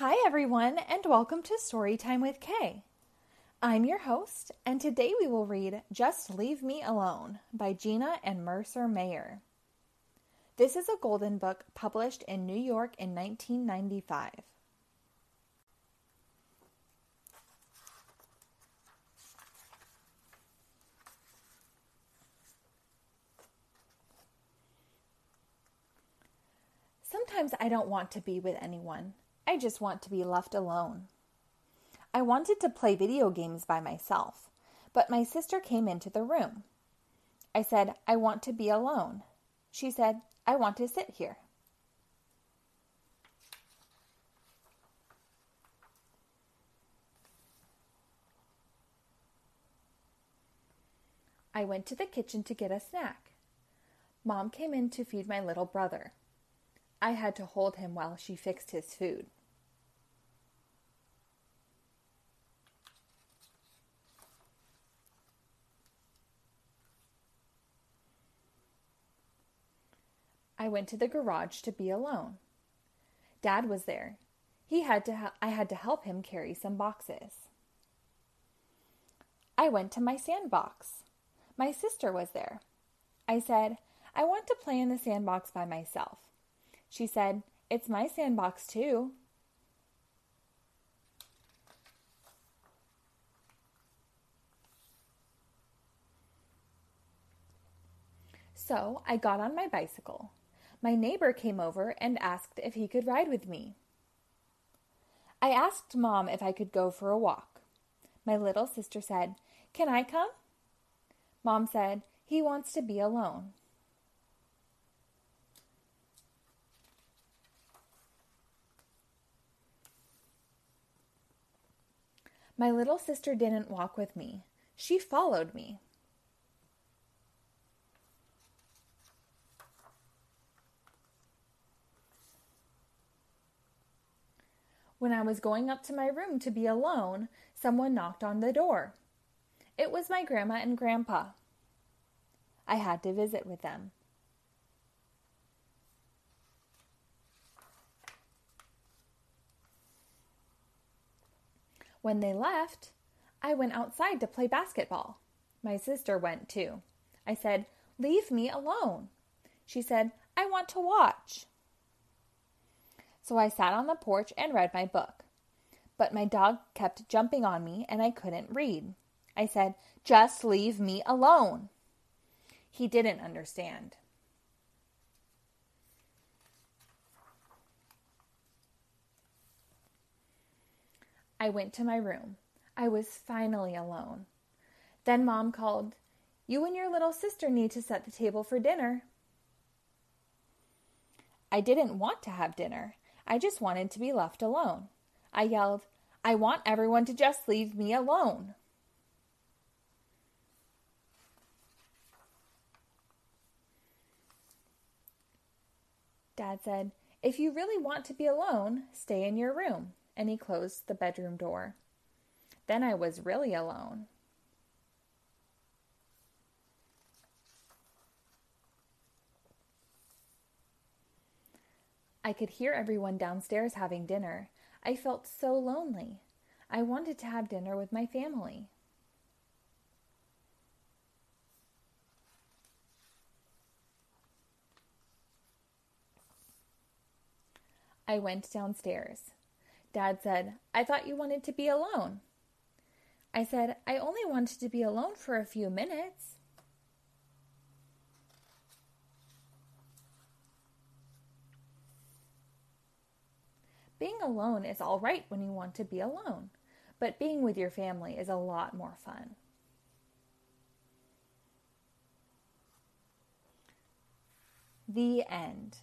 Hi, everyone, and welcome to Storytime with K. I'm your host, and today we will read Just Leave Me Alone by Gina and Mercer Mayer. This is a Golden Book published in New York in 1995. Sometimes I don't want to be with anyone. I just want to be left alone. I wanted to play video games by myself, but my sister came into the room. I said, I want to be alone. She said, I want to sit here. I went to the kitchen to get a snack. Mom came in to feed my little brother. I had to hold him while she fixed his food. I went to the garage to be alone. Dad was there. He had to I had to help him carry some boxes. I went to my sandbox. My sister was there. I said, I want to play in the sandbox by myself. She said, It's my sandbox too. So I got on my bicycle my neighbor came over and asked if he could ride with me. I asked Mom if I could go for a walk. My little sister said, Can I come? Mom said, He wants to be alone. My little sister didn't walk with me. She followed me. When I was going up to my room to be alone, someone knocked on the door. It was my grandma and grandpa. I had to visit with them. When they left, I went outside to play basketball. My sister went too. I said, Leave me alone. She said, I want to watch so I sat on the porch and read my book. But my dog kept jumping on me and I couldn't read. I said, Just leave me alone. He didn't understand. I went to my room. I was finally alone. Then mom called, You and your little sister need to set the table for dinner. I didn't want to have dinner. I just wanted to be left alone. I yelled, I want everyone to just leave me alone. Dad said, If you really want to be alone, stay in your room. And he closed the bedroom door. Then I was really alone. I could hear everyone downstairs having dinner. I felt so lonely. I wanted to have dinner with my family. I went downstairs. Dad said, I thought you wanted to be alone. I said, I only wanted to be alone for a few minutes. Being alone is all right when you want to be alone, but being with your family is a lot more fun. The end.